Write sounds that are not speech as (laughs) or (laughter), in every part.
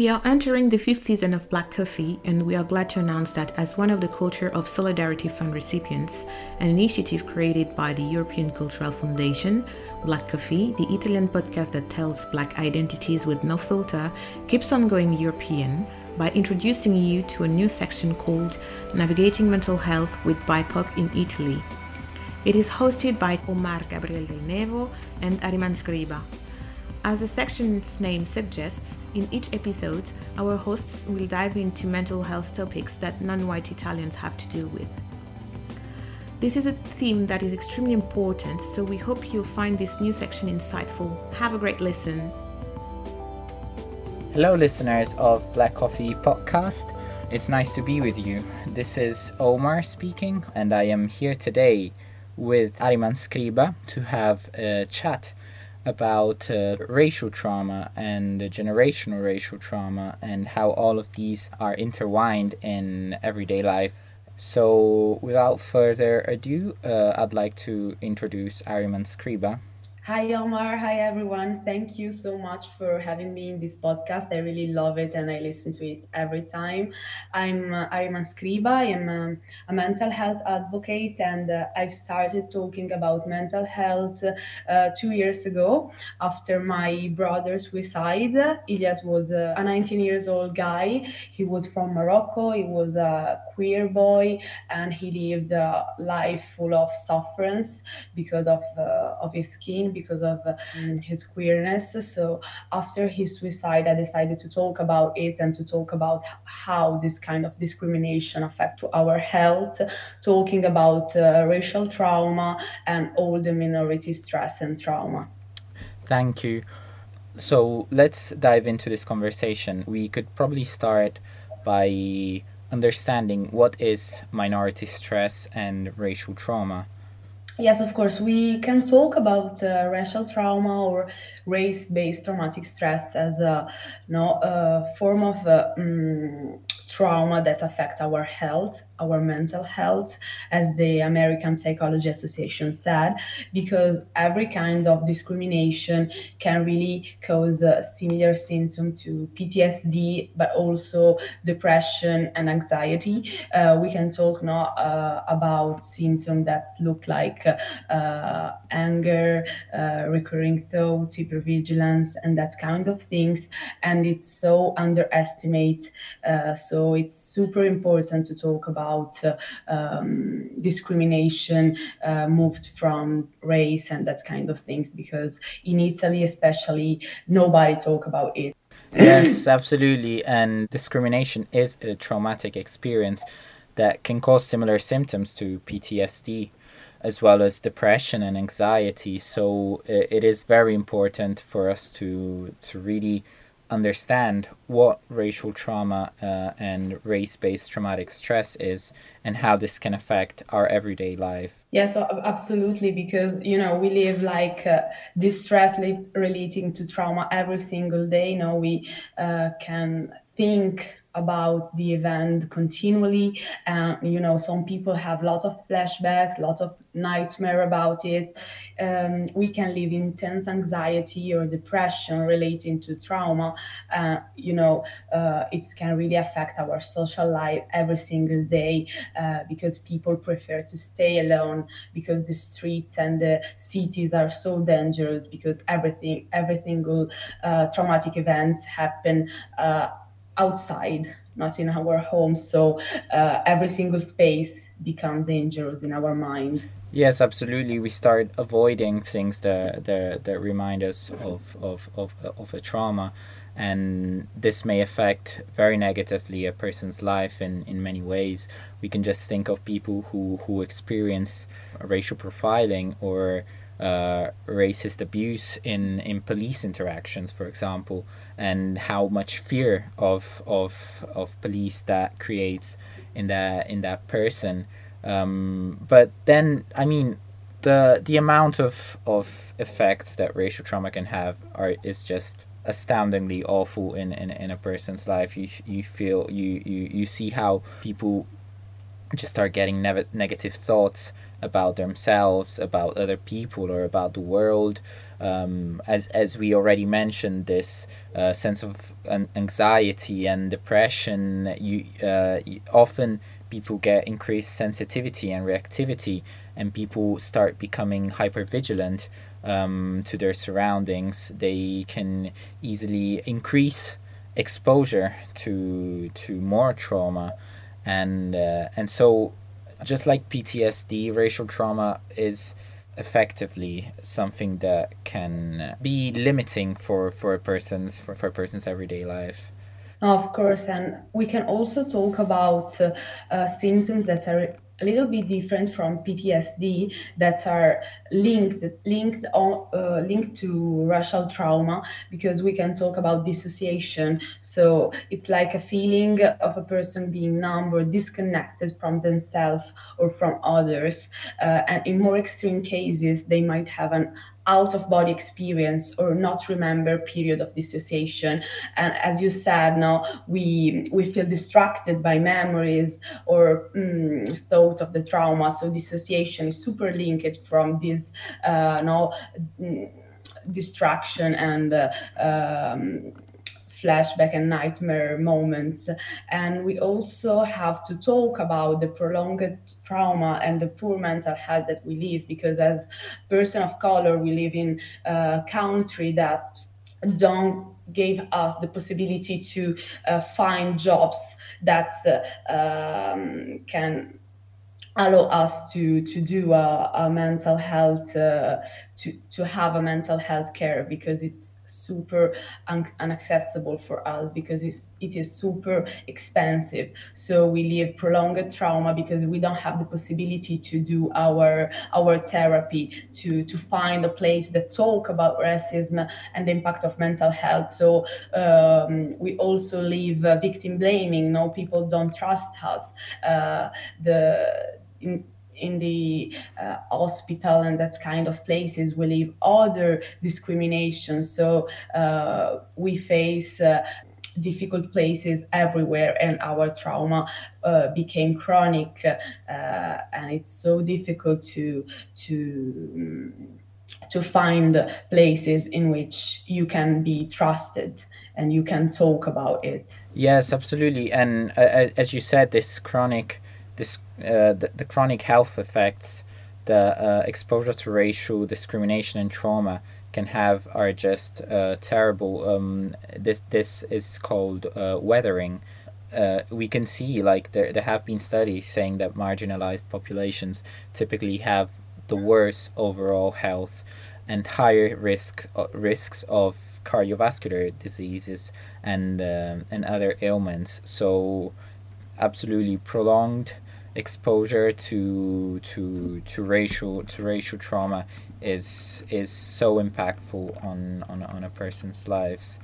We are entering the fifth season of Black Coffee, and we are glad to announce that as one of the Culture of Solidarity Fund recipients, an initiative created by the European Cultural Foundation, Black Coffee, the Italian podcast that tells Black identities with no filter, keeps on going European by introducing you to a new section called Navigating Mental Health with BIPOC in Italy. It is hosted by Omar Gabriel Del Nevo and Ariman Scriba. As the section's name suggests, in each episode, our hosts will dive into mental health topics that non white Italians have to deal with. This is a theme that is extremely important, so we hope you'll find this new section insightful. Have a great listen. Hello, listeners of Black Coffee Podcast. It's nice to be with you. This is Omar speaking, and I am here today with Ariman Scriba to have a chat about uh, racial trauma and generational racial trauma and how all of these are intertwined in everyday life. So, without further ado, uh, I'd like to introduce Ariman Scriba. Hi, Omar. Hi, everyone. Thank you so much for having me in this podcast. I really love it and I listen to it every time. I'm uh, Ariman Scriba. I'm um, a mental health advocate and uh, I've started talking about mental health uh, two years ago after my brother's suicide. Ilyas was uh, a 19 years old guy. He was from Morocco. He was a queer boy and he lived a life full of sufferance because of, uh, of his skin because of um, his queerness. So after his suicide, I decided to talk about it and to talk about how this kind of discrimination affect our health, talking about uh, racial trauma and all the minority stress and trauma. Thank you. So let's dive into this conversation. We could probably start by understanding what is minority stress and racial trauma. Yes, of course. We can talk about uh, racial trauma or race-based traumatic stress as a you know, form of uh, um, trauma that affect our health, our mental health, as the American Psychology Association said, because every kind of discrimination can really cause a similar symptom to PTSD, but also depression and anxiety. Uh, we can talk now uh, about symptoms that look like uh, anger, uh, recurring thoughts, hypervigilance, and that kind of things. And it's so underestimate. Uh, so it's super important to talk about uh, um, discrimination uh, moved from race and that kind of things because in Italy, especially, nobody talk about it. yes, (laughs) absolutely. And discrimination is a traumatic experience that can cause similar symptoms to PTSD as well as depression and anxiety. So it is very important for us to to really understand what racial trauma uh, and race-based traumatic stress is and how this can affect our everyday life. Yes absolutely because you know we live like uh, distress relating to trauma every single day. You know we uh, can think about the event continually. And you know some people have lots of flashbacks lots of nightmare about it. Um, we can live intense anxiety or depression relating to trauma. Uh, you know uh, it can really affect our social life every single day uh, because people prefer to stay alone because the streets and the cities are so dangerous because everything everything uh, traumatic events happen uh, outside, not in our home. So uh, every single space become dangerous in our mind. Yes, absolutely. We start avoiding things that that, that remind us of, of, of, of a trauma. And this may affect very negatively a person's life in, in many ways. We can just think of people who, who experience racial profiling or uh, racist abuse in, in police interactions, for example, and how much fear of, of, of police that creates in that, in that person. Um, but then, I mean, the, the amount of, of effects that racial trauma can have are, is just astoundingly awful in, in, in a person's life. You, you feel, you, you, you see how people just start getting ne- negative thoughts about themselves, about other people, or about the world. um, as as we already mentioned, this uh, sense of anxiety and depression. You, uh, often people get increased sensitivity and reactivity, and people start becoming hyper vigilant um, to their surroundings. They can easily increase exposure to to more trauma, and uh, and so just like PTSD, racial trauma is effectively something that can be limiting for for a person's for, for a person's everyday life. Of course and we can also talk about uh, uh, symptoms that are a little bit different from PTSD that are linked linked on uh, linked to racial trauma because we can talk about dissociation. So it's like a feeling of a person being numb or disconnected from themselves or from others. Uh, and in more extreme cases, they might have an out of body experience or not remember period of dissociation. And as you said now we we feel distracted by memories or mm, thought of the trauma. So dissociation is super linked from this uh, no mm, distraction and uh, um, flashback and nightmare moments. And we also have to talk about the prolonged trauma and the poor mental health that we live, because as person of color, we live in a country that don't give us the possibility to uh, find jobs that uh, um, can allow us to to do a, a mental health uh, to to have a mental health care because it's super un- inaccessible for us because it's, it is super expensive. So we live prolonged trauma because we don't have the possibility to do our our therapy to to find a place that talk about racism and the impact of mental health. So um, we also live uh, victim blaming. No, people don't trust us. Uh, the in, in the uh, hospital and that kind of places we live other discrimination. So uh, we face uh, difficult places everywhere and our trauma uh, became chronic uh, and it's so difficult to to to find places in which you can be trusted and you can talk about it. Yes absolutely. And uh, as you said this chronic this uh, the, the chronic health effects the uh, exposure to racial discrimination and trauma can have are just uh, terrible. Um, this this is called uh, weathering. Uh, we can see like there there have been studies saying that marginalized populations typically have the worst overall health and higher risk uh, risks of cardiovascular diseases and um, and other ailments. So absolutely prolonged exposure to to to racial to racial trauma is is so impactful on on, on a person's lives.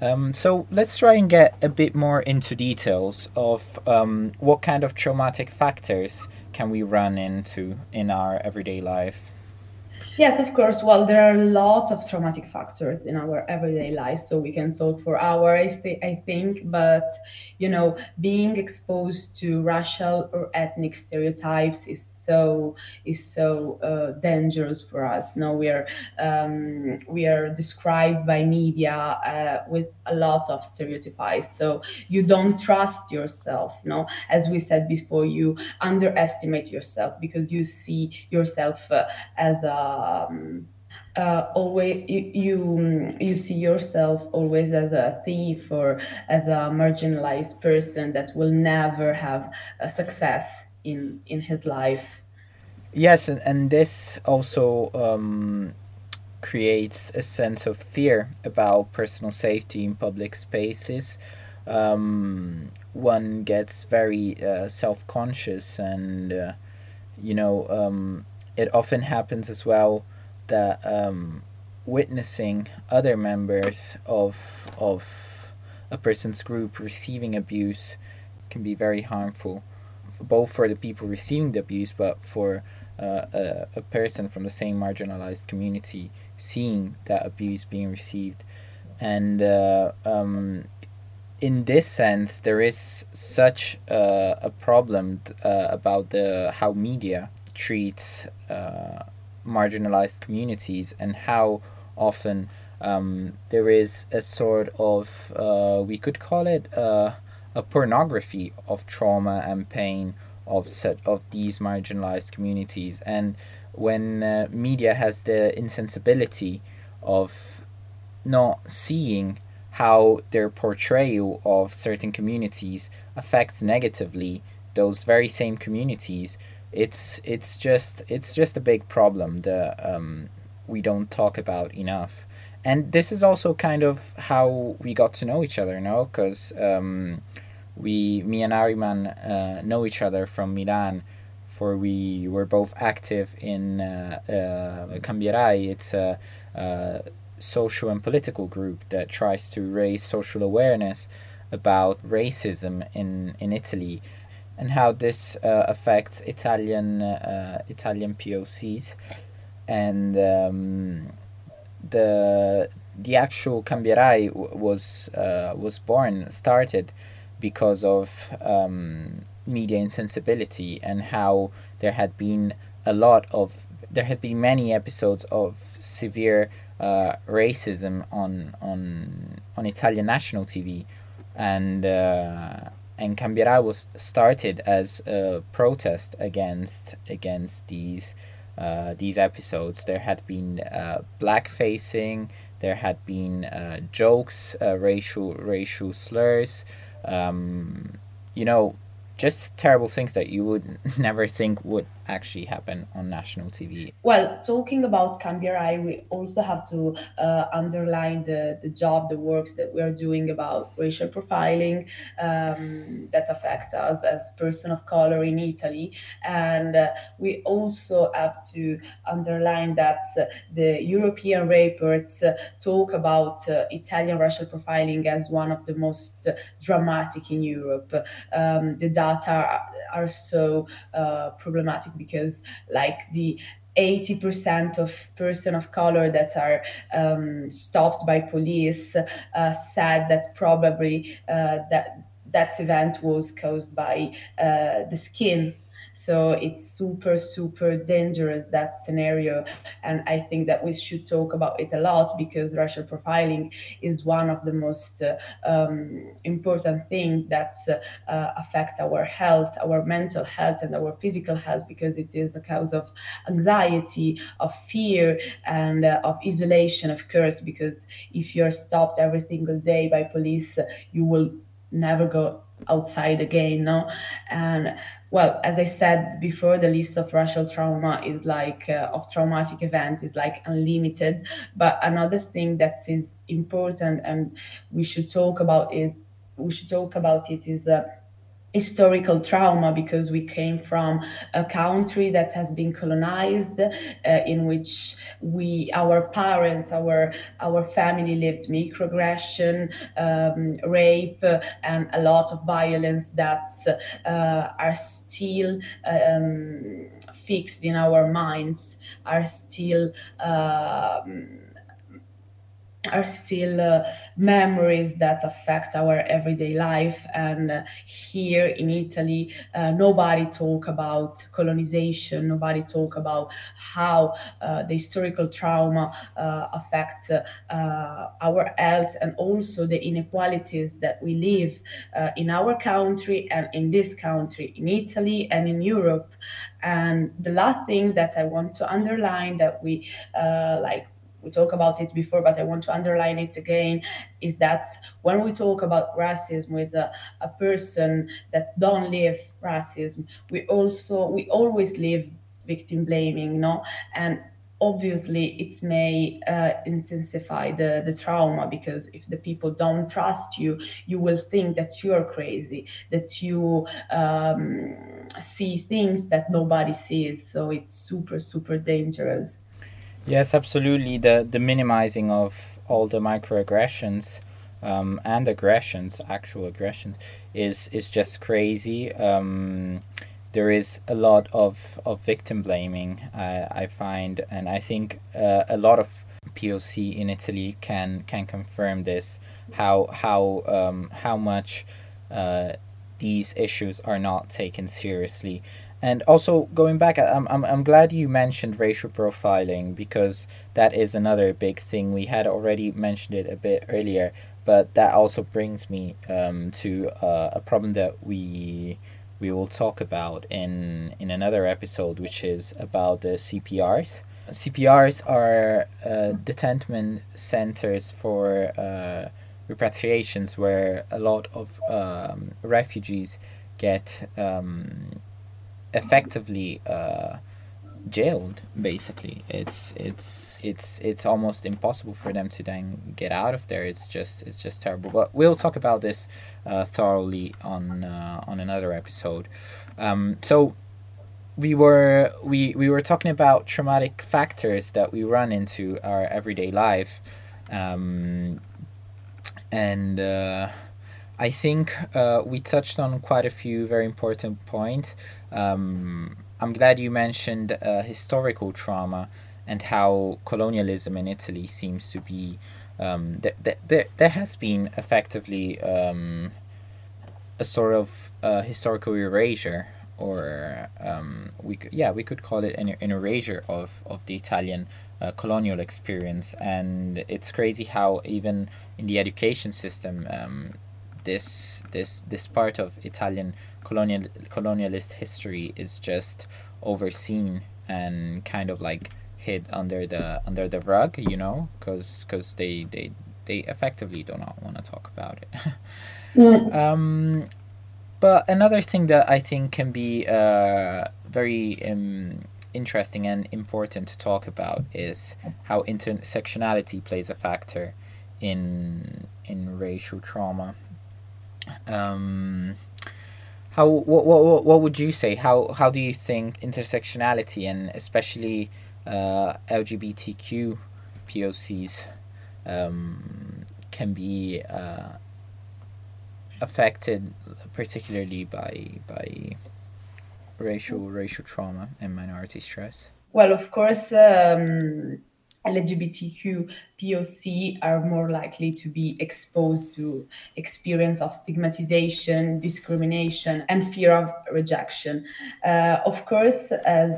Um, so let's try and get a bit more into details of um, what kind of traumatic factors can we run into in our everyday life. Yes, of course. Well, there are lots of traumatic factors in our everyday life, so we can talk for hours, I think. But you know, being exposed to racial or ethnic stereotypes is so is so uh, dangerous for us. Now we are um, we are described by media uh, with a lot of stereotypes, so you don't trust yourself. No, as we said before, you underestimate yourself because you see yourself uh, as a um, uh, always you, you you see yourself always as a thief or as a marginalized person that will never have a success in in his life. Yes and, and this also um, creates a sense of fear about personal safety in public spaces. Um, one gets very uh, self-conscious and uh, you know um, it often happens as well that um, witnessing other members of of a person's group receiving abuse can be very harmful, both for the people receiving the abuse, but for uh, a, a person from the same marginalized community seeing that abuse being received. And uh, um, in this sense, there is such uh, a problem uh, about the how media treats uh, marginalized communities and how often um, there is a sort of uh, we could call it uh, a pornography of trauma and pain of such of these marginalized communities. And when uh, media has the insensibility of not seeing how their portrayal of certain communities affects negatively those very same communities it's it's just it's just a big problem that um, we don't talk about enough. And this is also kind of how we got to know each other no? Because um, we me and Ariman uh, know each other from Milan for we were both active in uh, uh, Cambierai it's a, a social and political group that tries to raise social awareness about racism in, in Italy and how this uh, affects Italian uh, Italian POCs, and um, the the actual Cambierai was uh, was born started because of um, media insensibility and how there had been a lot of there had been many episodes of severe uh, racism on on on Italian national TV, and uh, and Cambierai was started as a protest against against these uh, these episodes. There had been uh, black facing. There had been uh, jokes, uh, racial racial slurs. Um, you know, just terrible things that you would (laughs) never think would actually happen on national TV. Well, talking about Cambierai, we also have to uh, underline the, the job, the works that we are doing about racial profiling um, that affect us as person of color in Italy. And uh, we also have to underline that uh, the European reports uh, talk about uh, Italian racial profiling as one of the most dramatic in Europe. Um, the data are, are so uh, problematic because like the 80% of person of color that are um, stopped by police uh, said that probably uh, that that event was caused by uh, the skin so it's super, super dangerous that scenario. And I think that we should talk about it a lot because racial profiling is one of the most uh, um, important things that uh, affect our health, our mental health, and our physical health because it is a cause of anxiety, of fear, and uh, of isolation, of course. Because if you're stopped every single day by police, you will never go outside again no? And well as i said before the list of racial trauma is like uh, of traumatic events is like unlimited. But another thing that is important and we should talk about is we should talk about it is uh, historical trauma because we came from a country that has been colonized uh, in which we our parents our our family lived microaggression um, rape uh, and a lot of violence that uh, are still um, fixed in our minds are still um, are still uh, memories that affect our everyday life. And uh, here in italy uh, nobody talk about colonization nobody talk about how uh, the historical trauma uh, affects uh, our health and also the inequalities that we live in our country and in this country in italy and in europe. And the last thing that i want to underline that we like we talked about it before, but I want to underline it again, is that when we talk about racism with a, a person that don't live racism, we also we always live victim blaming, no? And obviously it may uh, intensify the, the trauma because if the people don't trust you you will think that you are crazy that you um, see things that nobody sees so it's super super dangerous Yes, absolutely. The the minimizing of all the microaggressions um, and aggressions, actual aggressions, is is just crazy. Um, there is a lot of, of victim blaming. Uh, I find, and I think uh, a lot of POC in Italy can can confirm this. How how um, how much uh, these issues are not taken seriously, and also going back, I'm, I'm, I'm glad you mentioned racial profiling because that is another big thing. We had already mentioned it a bit earlier, but that also brings me um, to uh, a problem that we we will talk about in in another episode, which is about the CPRs. CPRs are uh, detention centers for uh, repatriations, where a lot of um, refugees get um, effectively uh, jailed. Basically, it's it's it's it's almost impossible for them to then get out of there. It's just it's just terrible. But we'll talk about this uh, thoroughly on uh, on another episode. Um, so we were we we were talking about traumatic factors that we run into our everyday life, um, and. I think uh, we touched on quite a few very important points. Um, I'm glad you mentioned uh, historical trauma and how colonialism in Italy seems to be. Um, th- th- there, there has been effectively um, a sort of uh, historical erasure, or um, we could, yeah, we could call it an, an erasure of, of the Italian uh, colonial experience. And it's crazy how even in the education system, um, this this this part of Italian colonial colonialist history is just overseen and kind of like hid under the under the rug, you know, because because they they they effectively do not want to talk about it. (laughs) Mm. um, but another thing that I think can be uh, very um, interesting and important to talk about is how intersectionality plays a factor in in racial trauma um, how what, what what would you say? How how do you think intersectionality and especially uh, LGBTQ POCs um, can be uh, affected particularly by by racial racial trauma and minority stress? Well, of course, um, LGBTQ POC are more likely to be exposed to experience of stigmatization, discrimination, and fear of rejection. Uh, of course, as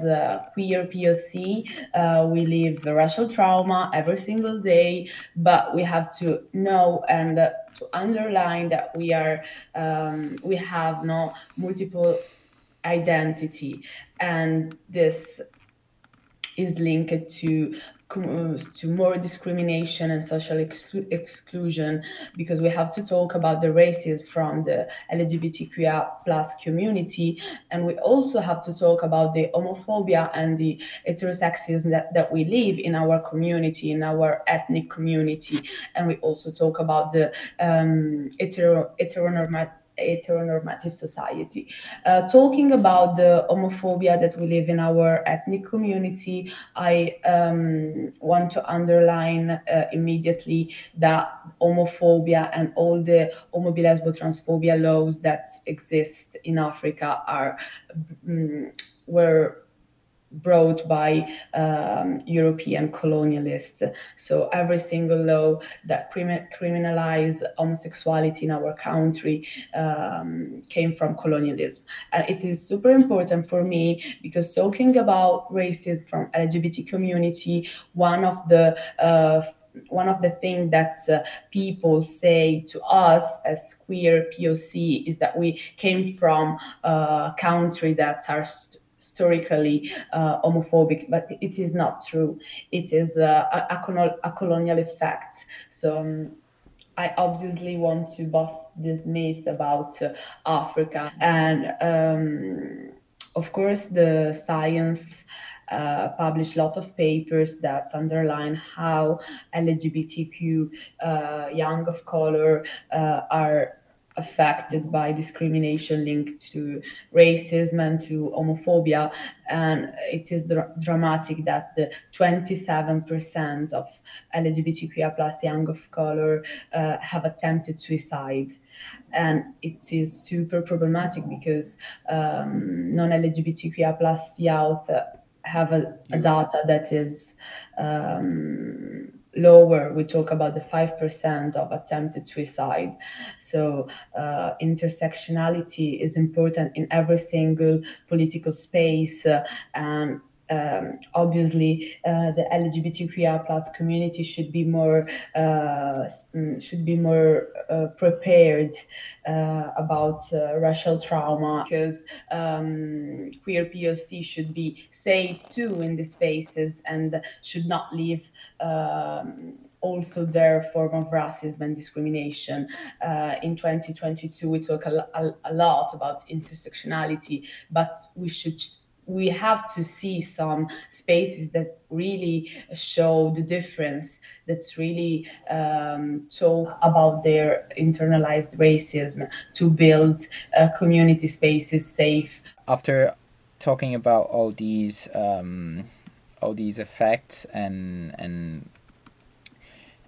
queer POC, uh, we live racial trauma every single day, but we have to know and uh, to underline that we are um, we have no multiple identity, and this is linked to to more discrimination and social exclu- exclusion because we have to talk about the racism from the LGBTQIA plus community. And we also have to talk about the homophobia and the heterosexism that, that we live in our community in our ethnic community. And we also talk about the um, hetero heteronormative heteronormative society. Uh, talking about the homophobia that we live in our ethnic community, I um, want to underline uh, immediately that homophobia and all the homo lesbo transphobia laws that exist in Africa are um, were brought by um, European colonialists. So every single law that crim- criminalize homosexuality in our country um, came from colonialism. And it is super important for me because talking about racism from LGBT community, one of the uh, one of the things that uh, people say to us as queer POC is that we came from a country that are st- historically uh, homophobic, but it is not true. It is uh, a, a, colonial effect. So um, I obviously want to bust this myth about uh, Africa. And um, of course, the science. Uh, published lots of papers that underline how LGBTQ uh, young of color uh, are affected by discrimination linked to racism and to homophobia. And it is dr- dramatic that the 27% of LGBTQIA plus young of color uh, have attempted suicide. And it is super problematic because um, non-LGBTQIA plus youth have a, a data that is um, lower we talk about the 5% of attempted suicide. So uh, intersectionality is important in every single political space uh, and um, obviously uh, the LGBTQIA plus community should be more uh, mm, should be more uh, prepared uh, about uh, racial trauma because um, queer POC should be safe too in the spaces and should not leave. Um, also their form of racism and discrimination. Uh, in 2022, we talk a, a, a, lot about intersectionality, but we should we have to see some spaces that really show the difference that's really um, talk about their internalized racism to build uh, community spaces safe. After talking about all these um, all these effects and and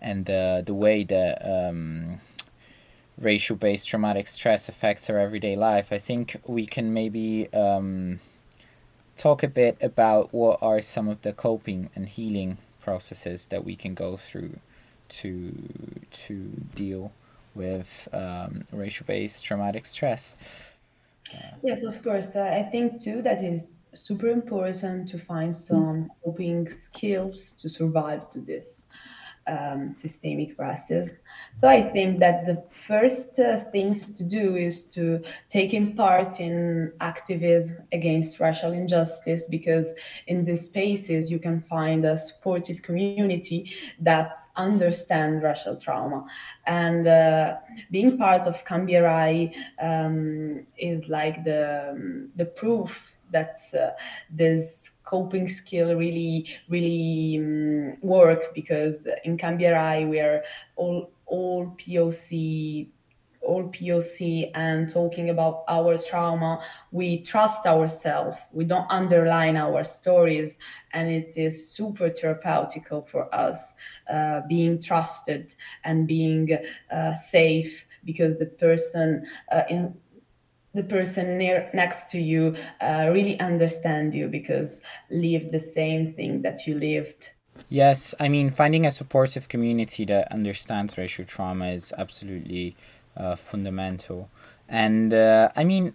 and the the way that um, racial based traumatic stress affects our everyday life i think we can maybe um, talk a bit about what are some of the coping and healing processes that we can go through to to deal with um, racial-based traumatic stress. Uh, yes, of course. Uh, I think too that is super important to find some coping skills to survive to this um, systemic racism. So I think that the first uh, things to do is to taking part in activism against racial injustice because in these spaces you can find a supportive community that understands racial trauma and uh, being part of Cambierai um, is like the the proof that uh, this coping skill really really um, work because in Cambierai we are all all POC all POC and talking about our trauma, we trust ourselves. We don't underline our stories, and it is super therapeutical for us uh, being trusted and being uh, safe because the person uh, in the person near next to you uh, really understand you because live the same thing that you lived. Yes i mean finding a supportive community that understands racial trauma is absolutely uh, fundamental. And uh, i mean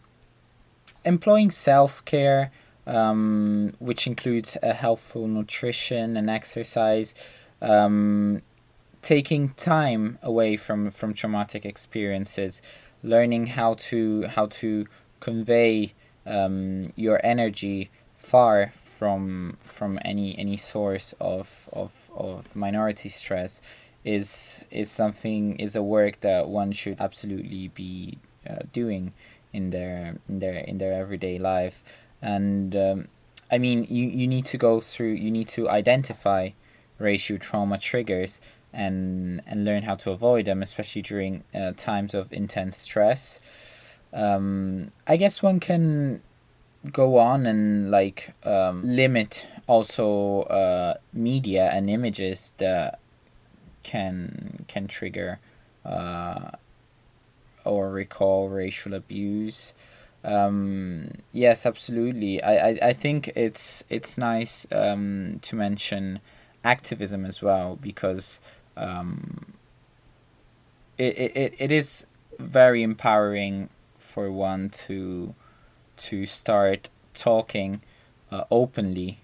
employing self-care um, which includes a healthful nutrition and exercise um, taking time away from from traumatic experiences learning how to how to convey um, your energy far from from any any source of of, of minority stress is is something is a work that one should absolutely be uh, doing in their in their in their everyday life. And um, I mean you, you need to go through you need to identify racial trauma triggers and and learn how to avoid them, especially during uh, times of intense stress. Um, I guess one can go on and like um, limit also uh, media and images that can can trigger uh, or recall racial abuse. Um, yes, absolutely. I, I, I think it's it's nice um, to mention activism as well because um, it, it, it is very empowering for one to to start talking uh, openly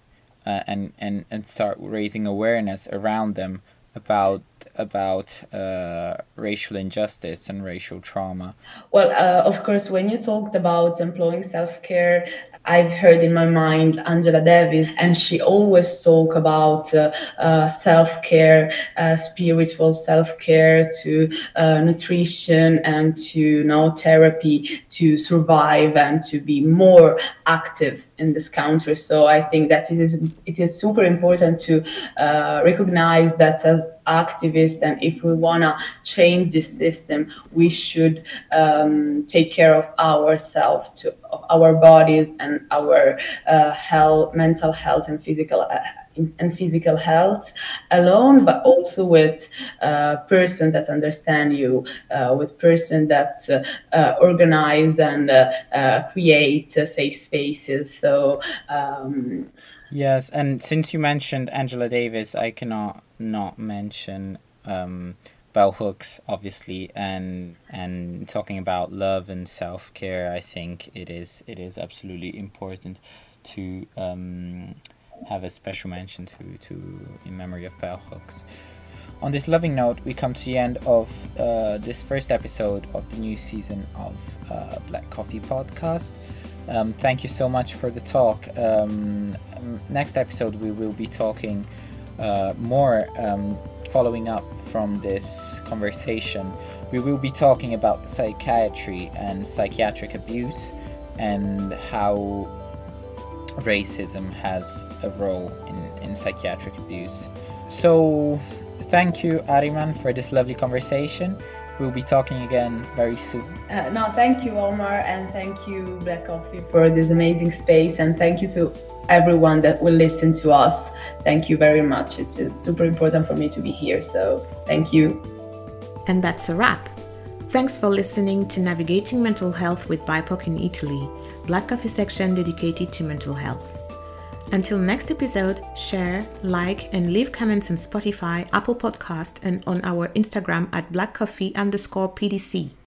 uh, and, and, and start raising awareness around them about about uh, racial injustice and racial trauma? Well, uh, of course, when you talked about employing self care, I've heard in my mind Angela Davis, and she always talk about uh, uh self care, uh, spiritual self care, to uh, nutrition, and to you know therapy to survive and to be more active in this country. So I think that it is it is super important to recognize that as activists and if we want to change this system we should um, take care of ourselves to of our bodies and our uh, health mental health and physical uh, and physical health alone, but also with a uh, person that understand you, uh, with person that uh, uh organize and uh, create safe spaces. So. Um, yes, and since you mentioned Angela Davis, I cannot not mention um, bell hooks, obviously, and and talking about love and self care. I think it is it is absolutely important to um, have a special mention to to in memory of bell hooks. On this loving note, we come to the end of uh, this first episode of the new season of uh, Black Coffee Podcast. Um, thank you so much for the talk. Um, next episode, we will be talking uh, more, um, following up from this conversation. We will be talking about psychiatry and psychiatric abuse and how racism has a role in, in psychiatric abuse. So, thank you, Ariman, for this lovely conversation. We'll be talking again very soon. Uh, no, thank you, Omar, and thank you, Black Coffee, for this amazing space, and thank you to everyone that will listen to us. Thank you very much. It is super important for me to be here, so thank you. And that's a wrap. Thanks for listening to Navigating Mental Health with BIPOC in Italy, Black Coffee section dedicated to mental health. Until next episode, share, like, and leave comments on Spotify, Apple Podcast, and on our Instagram at blackcoffee underscore PDC.